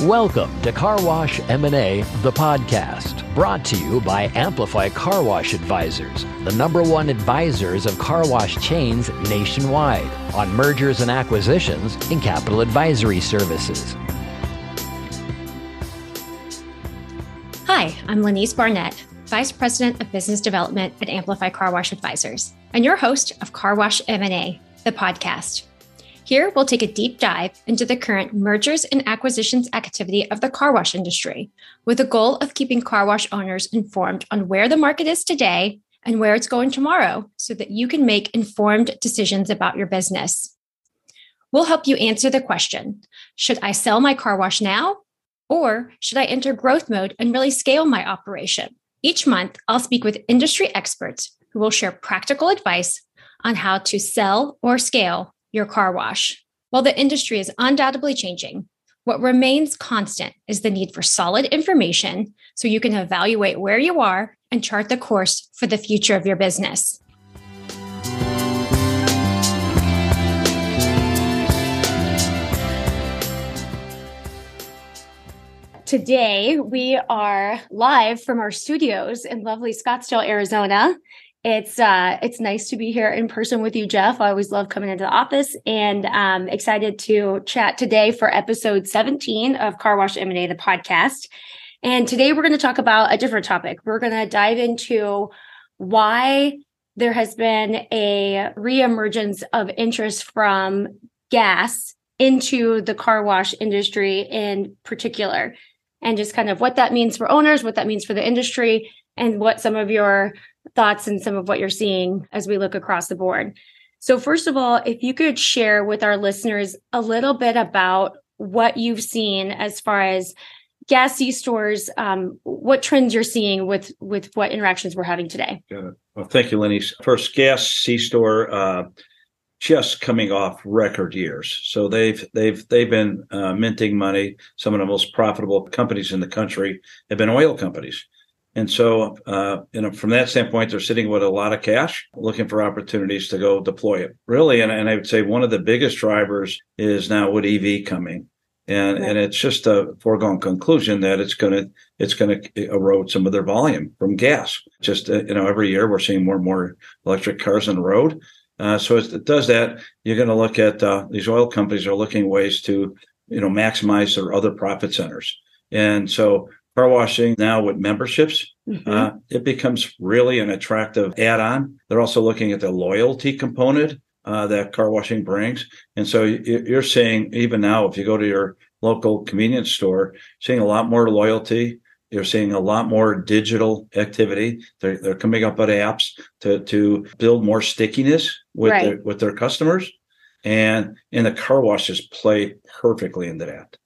Welcome to Car Wash M&A, the podcast, brought to you by Amplify Car Wash Advisors, the number one advisors of car wash chains nationwide on mergers and acquisitions and capital advisory services. Hi, I'm Lanese Barnett, Vice President of Business Development at Amplify Car Wash Advisors, and your host of Car Wash M&A, the podcast. Here, we'll take a deep dive into the current mergers and acquisitions activity of the car wash industry, with the goal of keeping car wash owners informed on where the market is today and where it's going tomorrow so that you can make informed decisions about your business. We'll help you answer the question Should I sell my car wash now? Or should I enter growth mode and really scale my operation? Each month, I'll speak with industry experts who will share practical advice on how to sell or scale your car wash. While the industry is undoubtedly changing, what remains constant is the need for solid information so you can evaluate where you are and chart the course for the future of your business. Today, we are live from our studios in lovely Scottsdale, Arizona. It's uh, it's nice to be here in person with you, Jeff. I always love coming into the office, and um, excited to chat today for episode 17 of Car Wash M&A, the podcast. And today we're going to talk about a different topic. We're going to dive into why there has been a reemergence of interest from gas into the car wash industry in particular, and just kind of what that means for owners, what that means for the industry, and what some of your thoughts and some of what you're seeing as we look across the board. So, first of all, if you could share with our listeners a little bit about what you've seen as far as gas C stores, um, what trends you're seeing with with what interactions we're having today. Well, thank you, Lenny. First, gas C store uh, just coming off record years, so they've they've they've been uh, minting money. Some of the most profitable companies in the country have been oil companies. And so, uh, you know, from that standpoint, they're sitting with a lot of cash, looking for opportunities to go deploy it. Really, and, and I would say one of the biggest drivers is now with EV coming, and and it's just a foregone conclusion that it's going to it's going to erode some of their volume from gas. Just uh, you know, every year we're seeing more and more electric cars on the road. Uh, so as it does that, you're going to look at uh, these oil companies are looking ways to you know maximize their other profit centers. And so car washing now with memberships, mm-hmm. uh, it becomes really an attractive add-on. They're also looking at the loyalty component uh, that car washing brings, and so you're seeing even now if you go to your local convenience store, seeing a lot more loyalty. You're seeing a lot more digital activity. They're, they're coming up with apps to to build more stickiness with right. their, with their customers, and and the car washes play perfectly into that.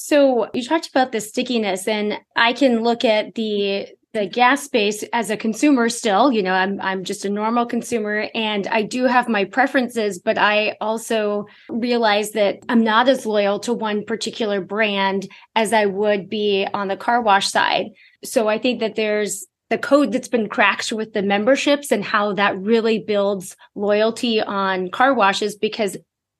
So you talked about the stickiness, and I can look at the the gas space as a consumer still you know i'm i'm just a normal consumer and i do have my preferences but i also realize that i'm not as loyal to one particular brand as i would be on the car wash side. So i think that there's the code that's been cracked with the memberships and how that really builds loyalty on car washes because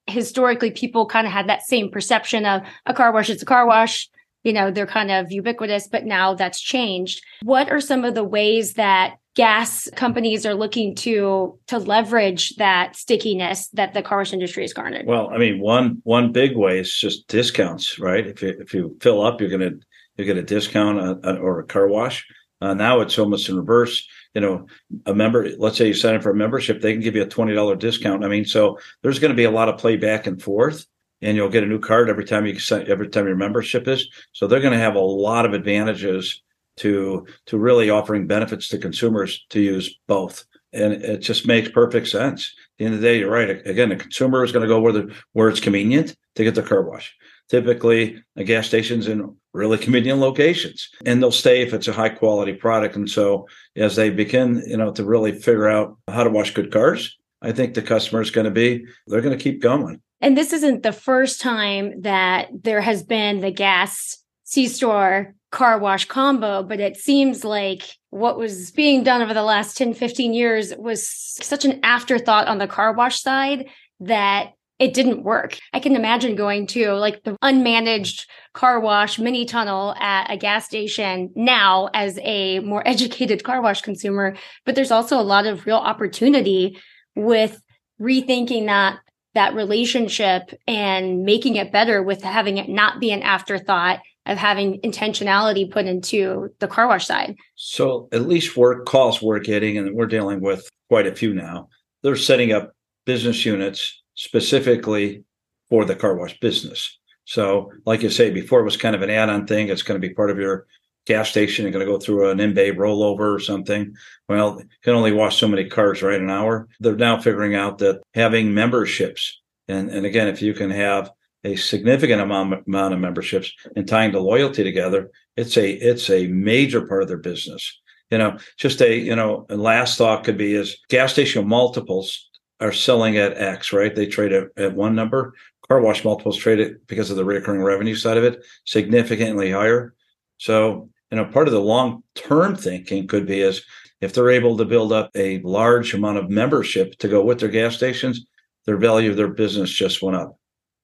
historically people kind of had that same perception of a car wash it's a car wash. You know they're kind of ubiquitous but now that's changed. What are some of the ways that gas companies are looking to to leverage that stickiness that the car wash industry has garnered? Well i mean one one big way is just discounts right? If you if you fill up you're gonna you get a discount or a car wash. Uh, now it's almost in reverse you know, a member, let's say you sign up for a membership, they can give you a $20 discount. I mean, so there's going to be a lot of play back and forth and you'll get a new card every time you every time your membership is. So they're going to have a lot of advantages to, to really offering benefits to consumers to use both. And it just makes perfect sense. At the end of the day, you're right. Again, the consumer is going to go where the, where it's convenient to get the car wash typically a gas stations in really convenient locations and they'll stay if it's a high quality product and so as they begin you know to really figure out how to wash good cars i think the customer is going to be they're going to keep going. And this isn't the first time that there has been the gas c store car wash combo, but it seems like what was being done over the last 10, 15 years was such an afterthought on the car wash side that it didn't work. I can imagine going to like the unmanaged car wash mini tunnel at a gas station now as a more educated car wash consumer, but there's also a lot of real opportunity with rethinking that that relationship and making it better with having it not be an afterthought of having intentionality put into the car wash side. So at least work calls we're getting, and we're dealing with quite a few now. They're setting up business units specifically for the car wash business. So, like you say, before it was kind of an add-on thing. It's going to be part of your gas station. You're going to go through an in-bay rollover or something. Well, you can only wash so many cars right an hour. They're now figuring out that having memberships, and, and again, if you can have a significant amount, amount of memberships and tying the loyalty together, it's a it's a major part of their business. You know, just a you know, last thought could be is gas station multiples are selling at X, right? They trade at, at one number. Car wash multiples trade it because of the recurring revenue side of it significantly higher. So, you know, part of the long term thinking could be is if they're able to build up a large amount of membership to go with their gas stations, their value of their business just went up.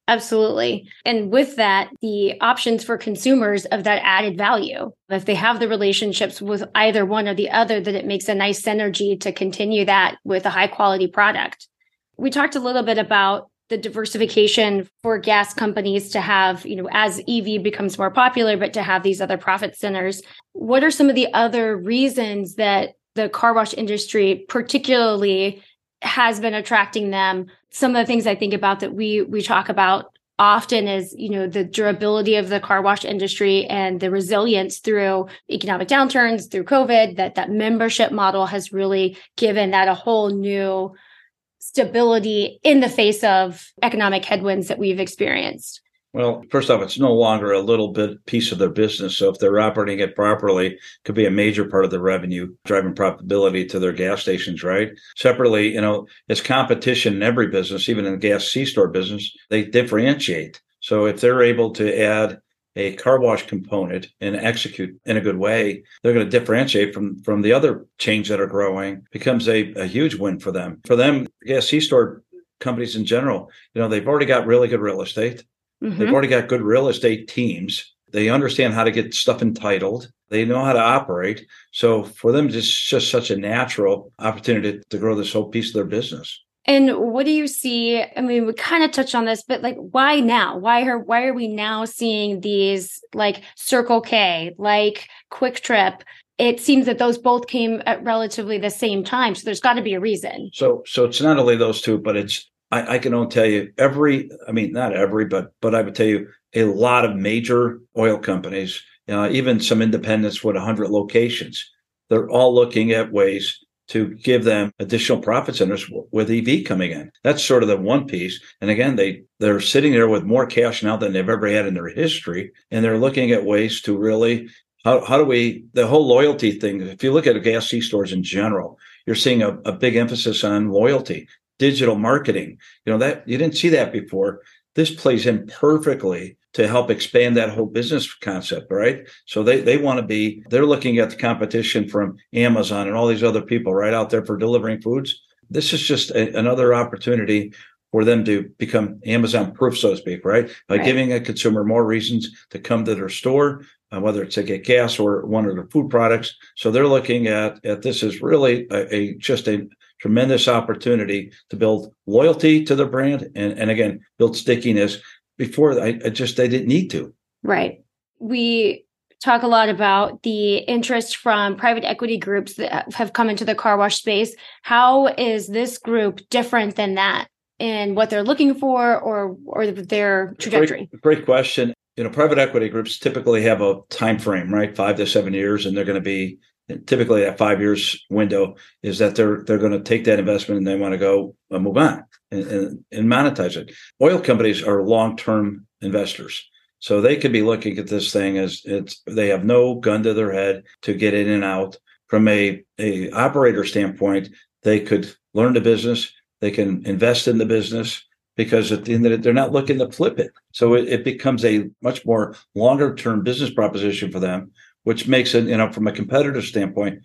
Absolutely. And with that, the options for consumers of that added value. If they have the relationships with either one or the other, that it makes a nice synergy to continue that with a high quality product. We talked a little bit about the diversification for gas companies to have, you know, as EV becomes more popular, but to have these other profit centers. What are some of the other reasons that the car wash industry, particularly has been attracting them. Some of the things I think about that we we talk about often is you know the durability of the car wash industry and the resilience through economic downturns through covid that that membership model has really given that a whole new stability in the face of economic headwinds that we've experienced well, first off, it's no longer a little bit piece of their business. So if they're operating it properly, it could be a major part of the revenue, driving profitability to their gas stations, right? Separately, you know, it's competition in every business, even in the gas C store business, they differentiate. So if they're able to add a car wash component and execute in a good way, they're going to differentiate from from the other chains that are growing. Becomes a, a huge win for them. For them, gas C store companies in general, you know, they've already got really good real estate. Mm-hmm. They've already got good real estate teams. They understand how to get stuff entitled. They know how to operate. So for them, it's just such a natural opportunity to grow this whole piece of their business. And what do you see? I mean, we kind of touched on this, but like, why now? Why are why are we now seeing these like Circle K, like QuickTrip? It seems that those both came at relatively the same time, so there's got to be a reason. So, so it's not only those two, but it's I, I can only tell you every, I mean, not every, but but I would tell you a lot of major oil companies, uh, even some independents with 100 locations, they're all looking at ways to give them additional profit centers with EV coming in. That's sort of the one piece. And again, they they're sitting there with more cash now than they've ever had in their history, and they're looking at ways to really how how do we the whole loyalty thing? If you look at gas C stores in general, you're seeing a, a big emphasis on loyalty digital marketing. You know, that you didn't see that before. This plays in perfectly to help expand that whole business concept, right? So they they want to be they're looking at the competition from Amazon and all these other people right out there for delivering foods. This is just a, another opportunity for them to become Amazon proof, so to speak, right? By right. giving a consumer more reasons to come to their store, uh, whether it's to get gas or one of their food products. So they're looking at at this is really a, a just a tremendous opportunity to build loyalty to the brand and, and again, build stickiness before I, I just, they didn't need to. Right. We talk a lot about the interest from private equity groups that have come into the car wash space. How is this group different than that in what they're looking for or or their trajectory? Great, great, question. You know, private equity groups typically have a time frame, right? Five to seven years, and they're going to be typically that five years window is that they're they're going to take that investment and they want to go uh, move on and, and, and monetize it. Oil companies are long term investors. So they could be looking at this thing as it's they have no gun to their head to get in and out. From a, a operator standpoint, they could learn the business, they can invest in the business, because at the end of it, they're not looking to flip it. So it, it becomes a much more longer term business proposition for them, which makes it, you know, from a competitive standpoint,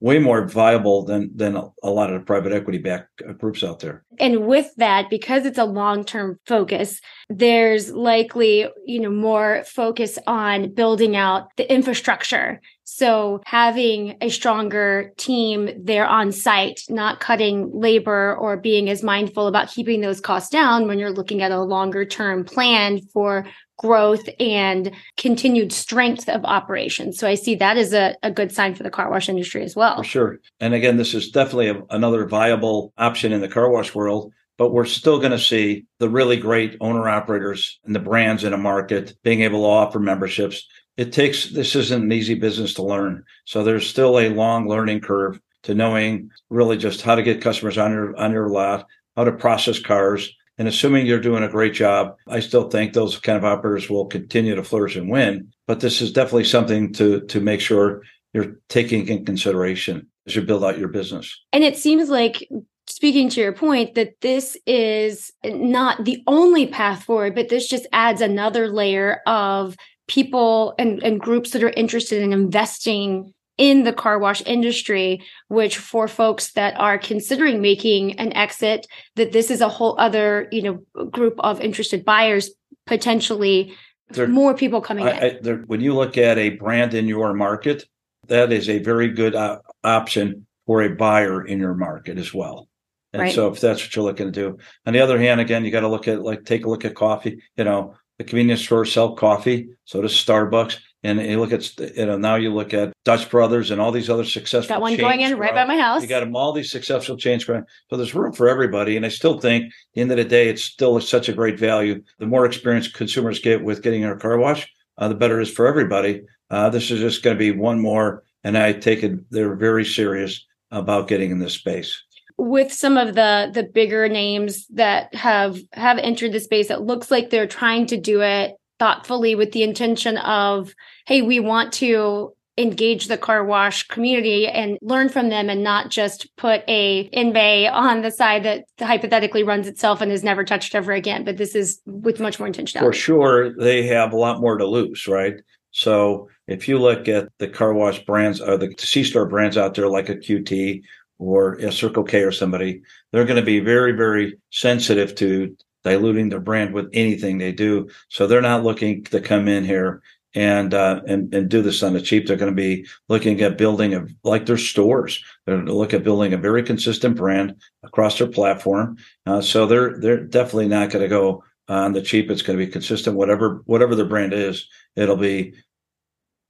way more viable than than a lot of the private equity backed uh, groups out there. And with that, because it's a long term focus, there's likely you know more focus on building out the infrastructure. So having a stronger team there on site, not cutting labor or being as mindful about keeping those costs down when you're looking at a longer term plan for growth and continued strength of operations. So I see that as a, a good sign for the car wash industry as well. For sure. And again, this is definitely a, another viable option in the car wash world. But we're still going to see the really great owner operators and the brands in a market being able to offer memberships. It takes, this isn't an easy business to learn. So there's still a long learning curve to knowing really just how to get customers on your, on your lot, how to process cars, and assuming you're doing a great job, I still think those kind of operators will continue to flourish and win. But this is definitely something to to make sure you're taking in consideration as you build out your business. And it seems like speaking to your point that this is not the only path forward, but this just adds another layer of people and, and groups that are interested in investing in the car wash industry, which for folks that are considering making an exit, that this is a whole other, you know, group of interested buyers, potentially there, more people coming I, in. I, there, when you look at a brand in your market, that is a very good uh, option for a buyer in your market as well. And right. so if that's what you're looking to do. On the other hand, again, you got to look at like take a look at coffee. You know, the convenience stores sell coffee, so does Starbucks. And you look at, you know, now you look at Dutch Brothers and all these other successful. Got one going in right by my house. You got them all these successful chains going. So there's room for everybody. And I still think, at the end of the day, it's still such a great value. The more experience consumers get with getting a car wash, uh, the better it is for everybody. Uh, this is just going to be one more, and I take it they're very serious about getting in this space with some of the the bigger names that have have entered the space it looks like they're trying to do it thoughtfully with the intention of hey we want to engage the car wash community and learn from them and not just put a InBay on the side that hypothetically runs itself and is never touched ever again. But this is with much more intentionality. For sure they have a lot more to lose right? So if you look at the car wash brands or the c-store brands out there like a qt or a circle k or somebody they're going to be very very sensitive to diluting their brand with anything they do. So they're not looking to come in here and uh, and and do this on the cheap. They're going to be looking at building a like their stores. They're going to look at building a very consistent brand across their platform. Uh, so they're they're definitely not going to go on the cheap. It's going to be consistent. Whatever whatever their brand is, it'll be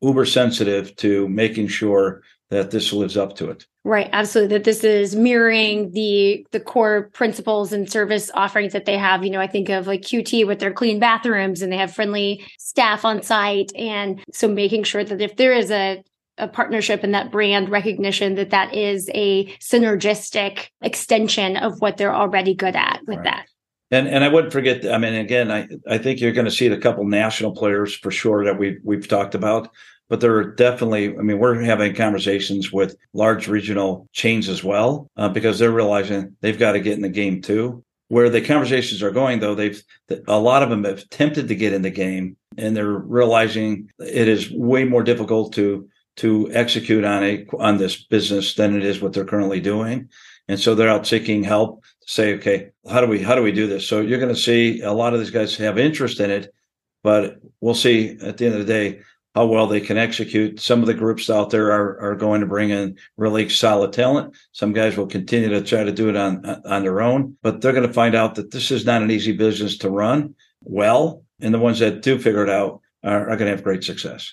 uber sensitive to making sure that this lives up to it. Right, absolutely. That this is mirroring the the core principles and service offerings that they have. You know, I think of like QT with their clean bathrooms and they have friendly staff on site, and so making sure that if there is a a partnership and that brand recognition that that is a synergistic extension of what they're already good at with right. that. And and I wouldn't forget. I mean, again, I I think you're going to see the couple national players for sure that we we've talked about but there are definitely, I mean, we're having conversations with large regional chains as well, uh, because they're realizing they've got to get in the game too. Where the conversations are going, though, they've a lot of them have attempted to get in the game, and they're realizing it is way more difficult to to execute on a on this business than it is what they're currently doing, and so they're out seeking help to say, okay, how do we how do we do this? So you're going to see a lot of these guys have interest in it, but we'll see at the end of the day how well they can execute. Some of the groups out there are, are going to bring in really solid talent. Some guys will continue to try to do it on, on their own, but they're going to find out that this is not an easy business to run well. And the ones that do figure it out are, are going to have great success.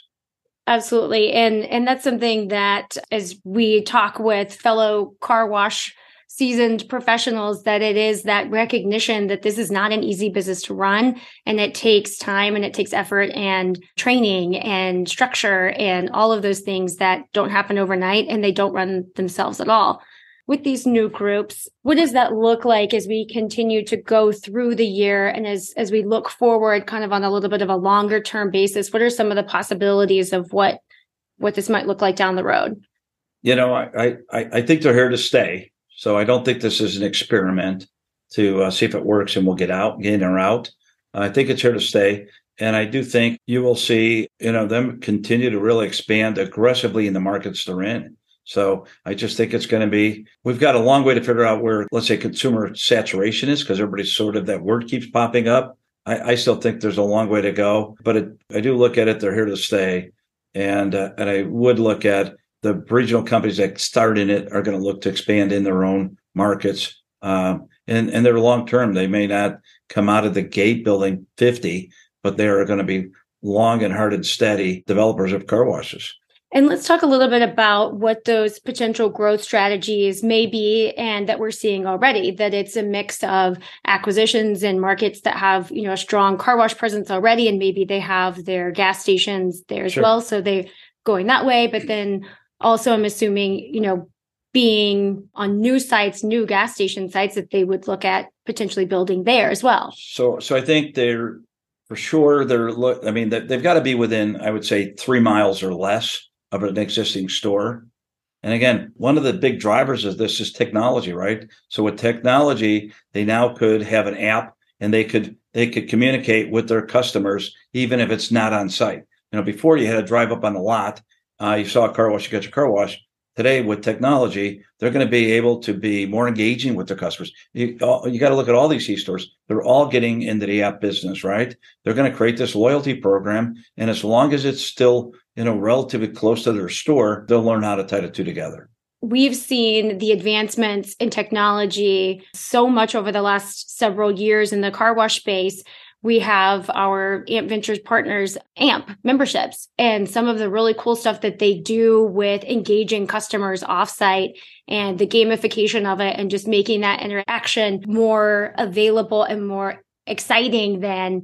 Absolutely. And and that's something that as we talk with fellow car wash seasoned professionals that it is that recognition that this is not an easy business to run and it takes time and it takes effort and training and structure and all of those things that don't happen overnight and they don't run themselves at all. With these new groups, what does that look like as we continue to go through the year and as as we look forward kind of on a little bit of a longer term basis? What are some of the possibilities of what what this might look like down the road? You know, I I I think they're here to stay so I don't think this is an experiment. to uh, see if it works and we'll get out, get in or out. I think it's here to stay. And I do think you will see, you know, them continue to really expand aggressively in the markets they're in. So I just think it's going to be, we've got a long way to figure out where, let's say, consumer saturation is because everybody's sort of that word keeps popping up. I, I still think there's a long way to go, but it, I do look at it, they're here to stay. And, uh, and I would look at the regional companies that start in it are going to look to expand in their own markets. Um, and, and they're long term. They may not come out of the gate building 50, but they are going to be long and hard and steady developers of car washes. And let's talk a little bit about what those potential growth strategies may be and that we're seeing already that it's a mix of acquisitions and markets that have, you know, a strong car wash presence already and maybe they have their gas stations there as sure. well so they're going that way but then also I'm assuming, you know, being on new sites, new gas station sites that they would look at potentially building there as well. So so I think they're for sure they're look I mean they've got to be within I would say 3 miles or less of an existing store. And again, one of the big drivers of this is technology, right? So with technology, they now could have an app and they could they could communicate with their customers even if it's not on site. You know, before you had to drive up on the lot, uh, you saw a car wash, you got your car wash. Today, with technology, they're going to be able to be more engaging with their customers. You, you got to look at all these c-stores. they're all getting into the app business, right? They're going to create this loyalty program, and as long as it's still you know, relatively close to their store, they'll learn how to tie the two together. We've seen the advancements in technology so much over the last several years in the car wash space. We have our AMP Ventures partners, AMP memberships, and some of the really cool stuff that they do with engaging customers offsite and the gamification of it and just making that interaction more available and more exciting than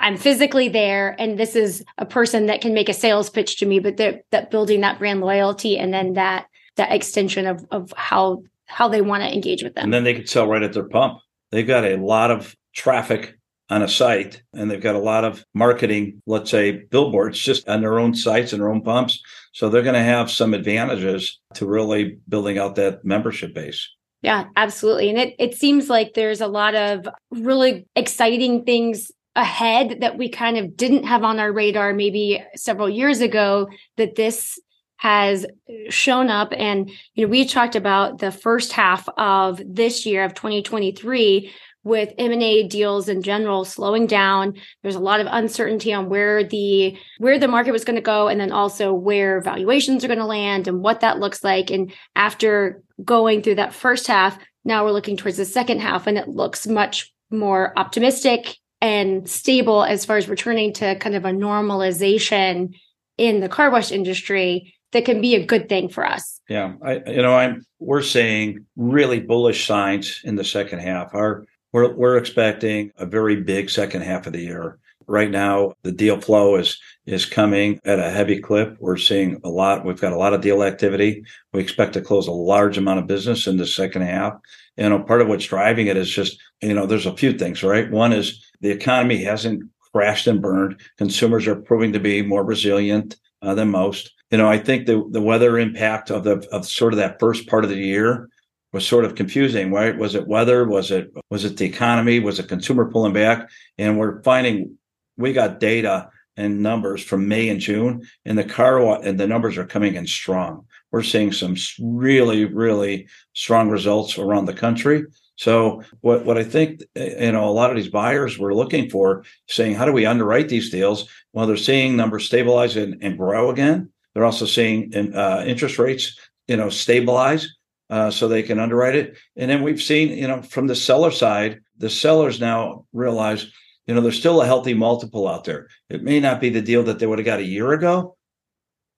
I'm physically there and this is a person that can make a sales pitch to me, but that building that brand loyalty and then that that extension of of how how they want to engage with them. And then they could sell right at their pump. They've got a lot of traffic on a site and they've got a lot of marketing, let's say billboards just on their own sites and their own pumps. So they're going to have some advantages to really building out that membership base. Yeah, absolutely. And it, it seems like there's a lot of really exciting things ahead that we kind of didn't have on our radar maybe several years ago that this has shown up and you know we talked about the first half of this year of 2023 with M&A deals in general slowing down there's a lot of uncertainty on where the where the market was going to go and then also where valuations are going to land and what that looks like and after going through that first half now we're looking towards the second half and it looks much more optimistic and stable as far as returning to kind of a normalization in the car wash industry that can be a good thing for us. Yeah, I you know I'm we're seeing really bullish signs in the second half. Our we're we're expecting a very big second half of the year. Right now, the deal flow is is coming at a heavy clip. We're seeing a lot. We've got a lot of deal activity. We expect to close a large amount of business in the second half. You know, part of what's driving it is just you know there's a few things, right? One is the economy hasn't crashed and burned. Consumers are proving to be more resilient uh, than most. You know, I think the the weather impact of the of sort of that first part of the year was sort of confusing, right? Was it weather? Was it was it the economy? Was it consumer pulling back? And we're finding we got data and numbers from May and June, and the car and the numbers are coming in strong. We're seeing some really really strong results around the country. So what what I think you know a lot of these buyers were looking for, saying how do we underwrite these deals? Well, they're seeing numbers stabilize and, and grow again. They're also seeing uh, interest rates you know stabilize. Uh, so they can underwrite it. And then we've seen, you know, from the seller side, the sellers now realize, you know, there's still a healthy multiple out there. It may not be the deal that they would have got a year ago,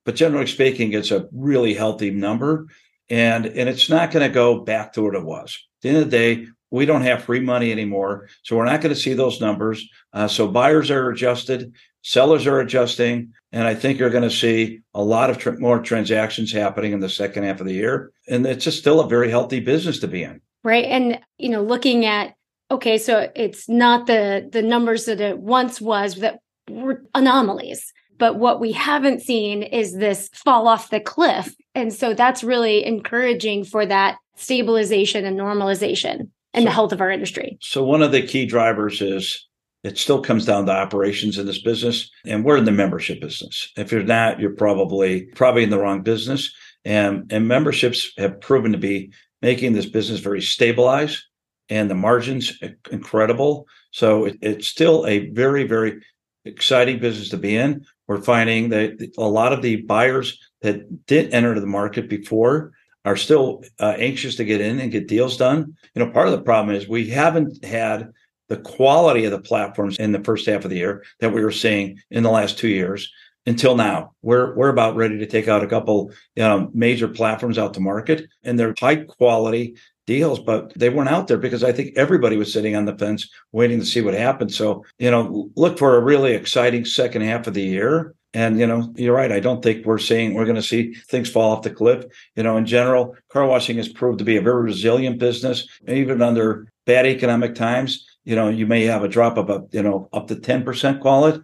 but generally speaking, it's a really healthy number. And, and it's not going to go back to what it was At the end of the day, we don't have free money anymore. So we're not going to see those numbers. Uh, so buyers are adjusted, sellers are adjusting. And I think you're going to see a lot of tr- more transactions happening in the second half of the year. And it's just still a very healthy business to be in. Right. And, you know, looking at, okay, so it's not the, the numbers that it once was that were anomalies. But what we haven't seen is this fall off the cliff. And so that's really encouraging for that stabilization and normalization. and so, the health of our industry. So one of the key drivers is it still comes down to operations in this business and we're in the membership business. If you're not you're probably probably in the wrong business. And and memberships have proven to be making this business very stabilized and the margins incredible. So it, it's still a very very exciting business to be in. We're finding that a lot of the buyers that did enter the market before are still uh, anxious to get in and get deals done. You know part of the problem is we haven't had the quality of the platforms in the first half of the year that we were seeing in the last two years until now. We're we're about ready to take out a couple you know, major platforms out to market, and they're high quality deals, but they weren't out there because I think everybody was sitting on the fence waiting to see what happened. So you know, look for a really exciting second half of the year. And you know, you're right. I don't think we're seeing we're going to see things fall off the cliff. You know, in general, car washing has proved to be a very resilient business, even under bad economic times you know, you may have a drop of a, you know, up to 10% call it,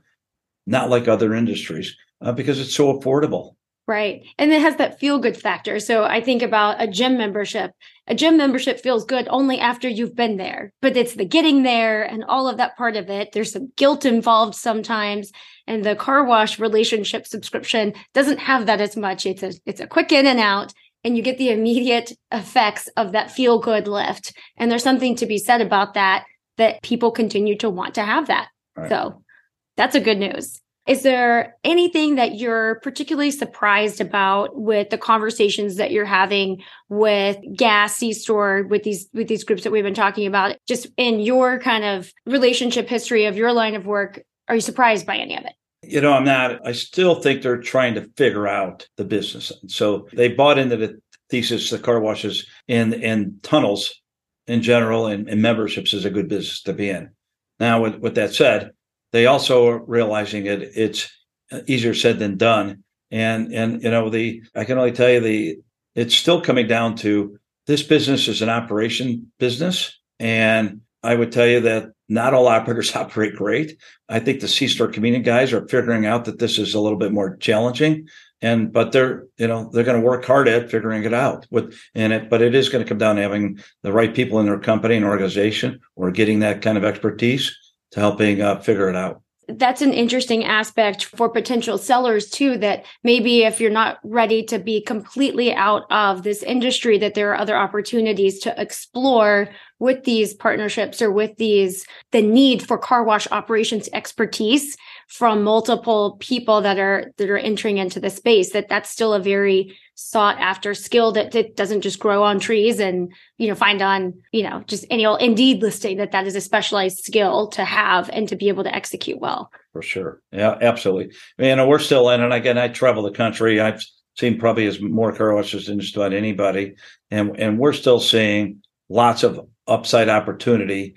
not like other industries uh, because it's so affordable. Right. And it has that feel good factor. So I think about a gym membership. A gym membership feels good only after you've been there, but it's the getting there and all of that part of it. There's some guilt involved sometimes. And the car wash relationship subscription doesn't have that as much. It's a, it's a quick in and out and you get the immediate effects of that feel good lift. And there's something to be said about that that people continue to want to have that. Right. So that's a good news. Is there anything that you're particularly surprised about with the conversations that you're having with gas C store with these with these groups that we've been talking about? Just in your kind of relationship history of your line of work, are you surprised by any of it? You know, I'm not. I still think they're trying to figure out the business. So they bought into the thesis, the car washes and in tunnels in general and, and memberships is a good business to be in. Now, with, with that said, they also are realizing it it's uh, easier said than done. And and you know the I can only tell you the it's still coming down to this business is an operation business, and I would tell you that not all operators operate great. I think the C store convenient guys are figuring out that this is a little bit more challenging and but they're you know they're going to work hard at figuring it out with and it but it is going to come down to having the right people in their company and organization or getting that kind of expertise to helping uh, figure it out. That's an interesting aspect for potential sellers too that maybe if you're not ready to be completely out of this industry that there are other opportunities to explore with these partnerships or with these the need for car wash operations expertise from multiple people that are that are entering into the space that that's still a very sought after skill that, doesn't just grow on trees and you know find on you know just any old indeed listing that that is a specialized skill to have and to be able to execute well. For sure. Yeah absolutely. Know we're still in and again i travel the country. I've seen probably as more car than just about anybody and and we're still seeing lots of upside opportunity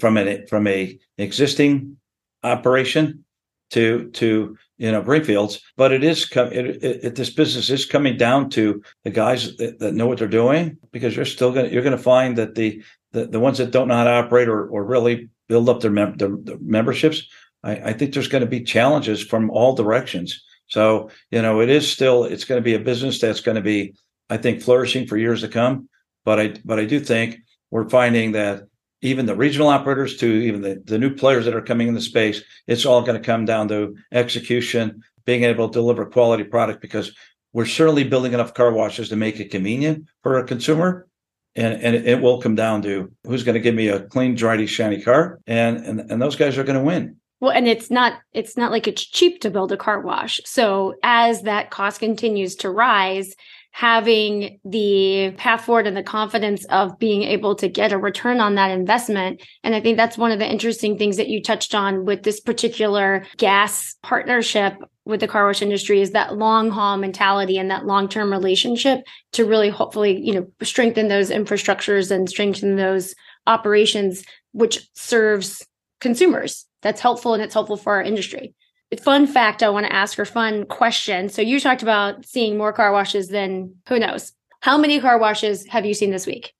from an from a existing operation to to you know greenfields but it is it, it, it, this business is coming down to the guys that, that know what they're doing because you're still gonna you're gonna find that the the, the ones that don't know how to operate or, or really build up their, mem- their, their memberships I, I think there's going to be challenges from all directions. So you know it is still it's going to be a business that's going to be i think flourishing for years to come but i but i do think we're finding that even the regional operators to even the, the new players that are coming in the space, it's all going to come down to execution, being able to deliver quality product because we're certainly building enough car washes to make it convenient for a consumer. And, and it will come down to who's going to give me a clean, dry, shiny car. And, and, and those guys are going to win. Well, and it's not it's not like it's cheap to build a car wash. So as that cost continues to rise, having the path forward and the confidence of being able to get a return on that investment. And I think that's one of the interesting things that you touched on with this particular gas partnership with the car wash industry is that long haul mentality and that long term relationship to really hopefully, you know, strengthen those infrastructures and strengthen those operations, which serves consumers. That's helpful and it's helpful for our industry fun fact I want to ask or fun question. So you talked about seeing more car washes than who knows. How many car washes have you seen this week?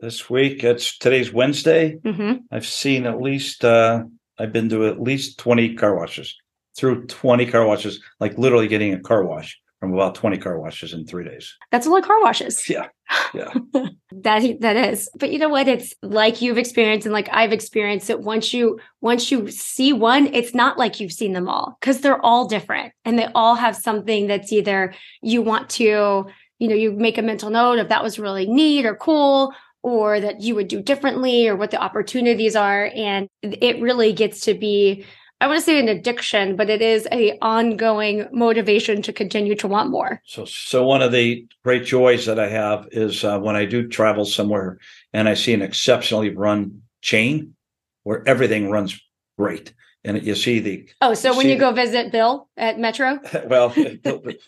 This week, it's today's Wednesday. Mm-hmm. I've seen at least, uh, I've been to at least 20 car washes through 20 car washes, like literally getting a car wash from about 20 car washes in three days. That's a lot of car washes. Yeah. Yeah. that that is. But you know what? It's like you've experienced and like I've experienced it. Once you once you see one, it's not like you've seen them all because they're all different and they all have something that's either you want to, you know, you make a mental note of that was really neat or cool or that you would do differently or what the opportunities are and it really gets to be I want to say an addiction, but it is a ongoing motivation to continue to want more. So, so one of the great joys that I have is uh, when I do travel somewhere and I see an exceptionally run chain where everything runs great. And you see the oh, so when you go visit Bill at Metro, well,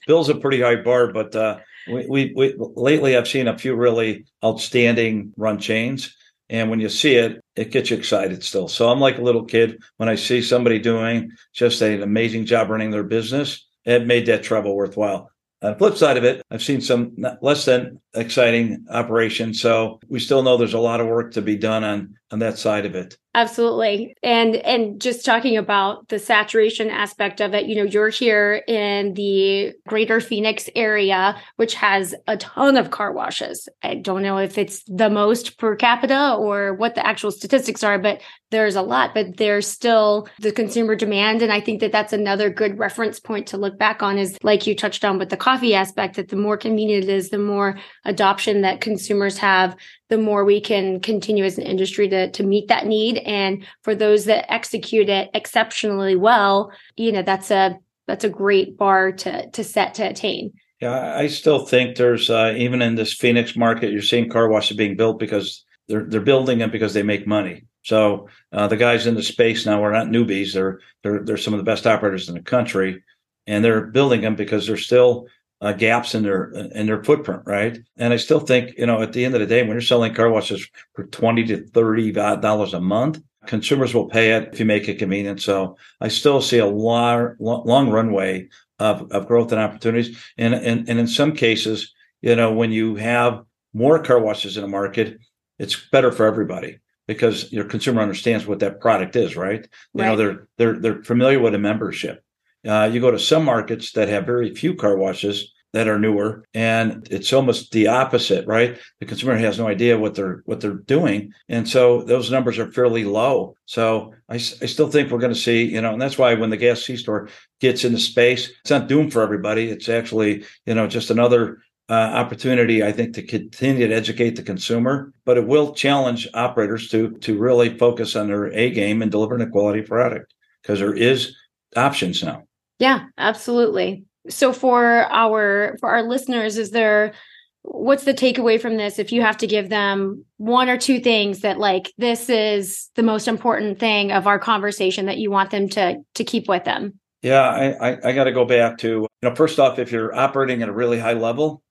Bill's a pretty high bar, but uh, we, we, we lately I've seen a few really outstanding run chains, and when you see it, it gets you excited still. So I'm like a little kid when I see somebody doing just an amazing job running their business. It made that travel worthwhile. On the flip side of it, I've seen some less than exciting operation. So we still know there's a lot of work to be done on on that side of it. Absolutely. And and just talking about the saturation aspect of it, you know, you're here in the greater Phoenix area, which has a ton of car washes. I don't know if it's the most per capita or what the actual statistics are, but there's a lot, but there's still the consumer demand. And I think that that's another good reference point to look back on is like you touched on with the coffee aspect, that the more convenient it is, the more adoption that consumers have the more we can continue as an industry to, to meet that need. And for those that execute it exceptionally well, you know, that's a that's a great bar to to set to attain. Yeah, I still think there's uh, even in this Phoenix market, you're seeing car washes being built because they're they're building them because they make money. So uh, the guys in the space now are not newbies; they're they're they're some of the best operators in the country, and they're building them because they're still uh, gaps in their in their footprint, right? And I still think, you know, at the end of the day, when you're selling car washes for twenty to thirty dollars a month, consumers will pay it if you make it convenient. So I still see a long, long runway of, of growth and opportunities. And, and and in some cases, you know, when you have more car washes in the market, it's better for everybody because your consumer understands what that product is, right? You right. know, they're they're they're familiar with a membership. Uh, you go to some markets that have very few car washes that are newer, and it's almost the opposite, right? The consumer has no idea what they're what they're doing, and so those numbers are fairly low. So I, I still think we're going to see, you know, and that's why when the gas C store gets into space, it's not doomed for everybody. It's actually, you know, just another uh, opportunity, I think, to continue to educate the consumer, but it will challenge operators to to really focus on their A game and delivering a quality product because there is options now. Yeah, absolutely. So for our for our listeners, is there what's the takeaway from this if you have to give them one or two things that like this is the most important thing of our conversation that you want them to to keep with them yeah i i, I got to go back to you know first off if you're operating at a really high level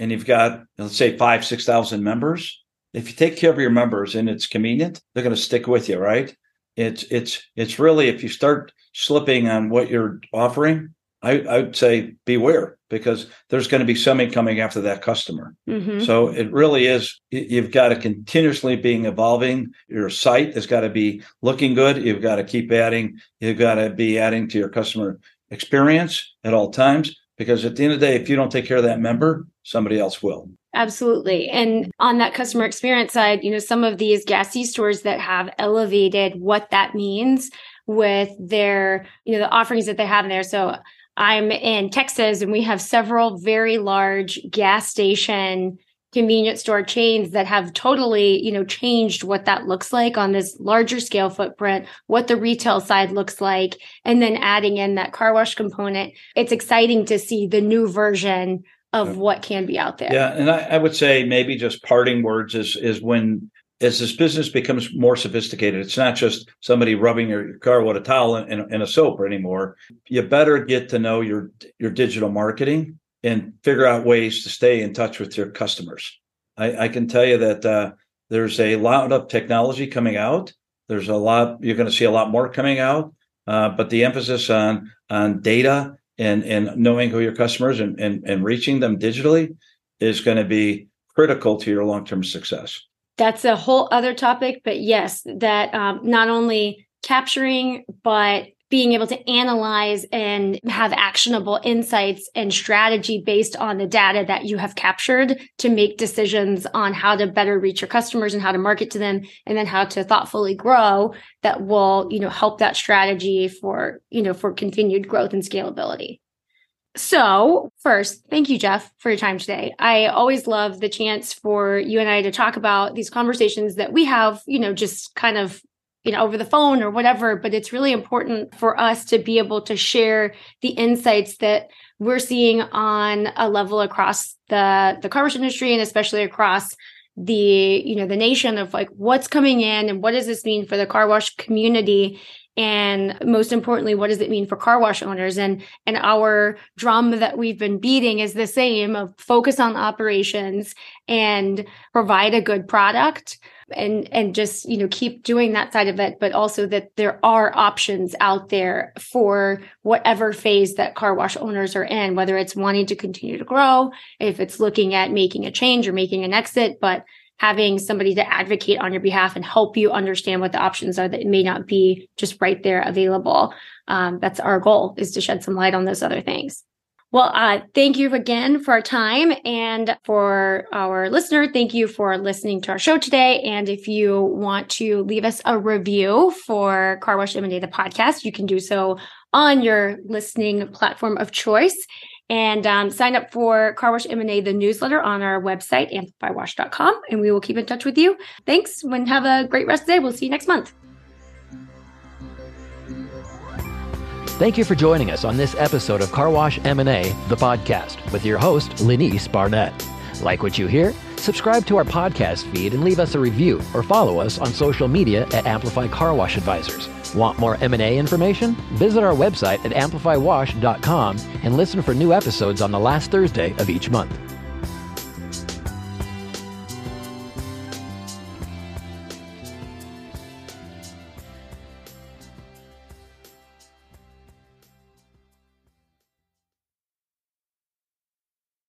and you've got let's say five six thousand members if you take care of your members and it's convenient they're going to stick with you right it's it's it's really if you start slipping on what you're offering, I, I would say beware because there's going to be something coming after that customer. Mm-hmm. So it really is, you've got to continuously being evolving. Your site has got to be looking good. You've got to keep adding, you've got to be adding to your customer experience at all times. Because at the end of the day, if you don't take care of that member, somebody else will. Absolutely. And on that customer experience side, you know, some of these gas C stores that have elevated what that means with their, you know, the offerings that they have in there. So I'm in Texas and we have several very large gas station convenience store chains that have totally, you know, changed what that looks like on this larger scale footprint, what the retail side looks like, and then adding in that car wash component. It's exciting to see the new version of what can be out there. Yeah, and I, I, would say maybe just parting words is is when as this business becomes more sophisticated, it's not just somebody rubbing your car with a towel and, and a soap anymore. You better get to know your your digital marketing and figure out ways to stay in touch with your customers. I, I can tell you that uh, there's a lot of technology coming out. There's a lot you're going to see a lot more coming out, uh, but the emphasis on on data and and knowing who your customers and and, and reaching them digitally is going to be critical to your long-term success. That's a whole other topic but yes that um, not only capturing but being able to analyze and have actionable insights and strategy based on the data that you have captured to make decisions on how to better reach your customers and how to market to them and then how to thoughtfully grow that will you know help that strategy for you know for continued growth and scalability so, first, thank you, Jeff, for your time today. I always love the chance for you and I to talk about these conversations that we have, you know, just kind of you know over the phone or whatever but it's really important for us to be able to share the insights that we're seeing on a level across the the car wash industry and especially across the you know the nation of like what's coming in and what does this mean for the car wash community? And most importantly what does it mean for car wash owners? And and our drum that we've been beating is the same of focus on operations and provide a good product and and just you know keep doing that side of it but also that there are options out there for whatever phase that car wash owners are in whether it's wanting to continue to grow if it's looking at making a change or making an exit but having somebody to advocate on your behalf and help you understand what the options are that may not be just right there available. Um, that's our goal is to shed some light on those other things. Well, uh, thank you again for our time and for our listener. Thank you for listening to our show today. And if you want to leave us a review for Car Wash M&A, the podcast, you can do so on your listening platform of choice and um, sign up for Car Wash M&A, the newsletter on our website, amplifywash.com, and we will keep in touch with you. Thanks and have a great rest of the day. We'll see you next month. Thank you for joining us on this episode of Car Wash M&A, the podcast, with your host, Lanese Barnett. Like what you hear? Subscribe to our podcast feed and leave us a review or follow us on social media at Amplify Car Wash Advisors. Want more M&A information? Visit our website at amplifywash.com and listen for new episodes on the last Thursday of each month.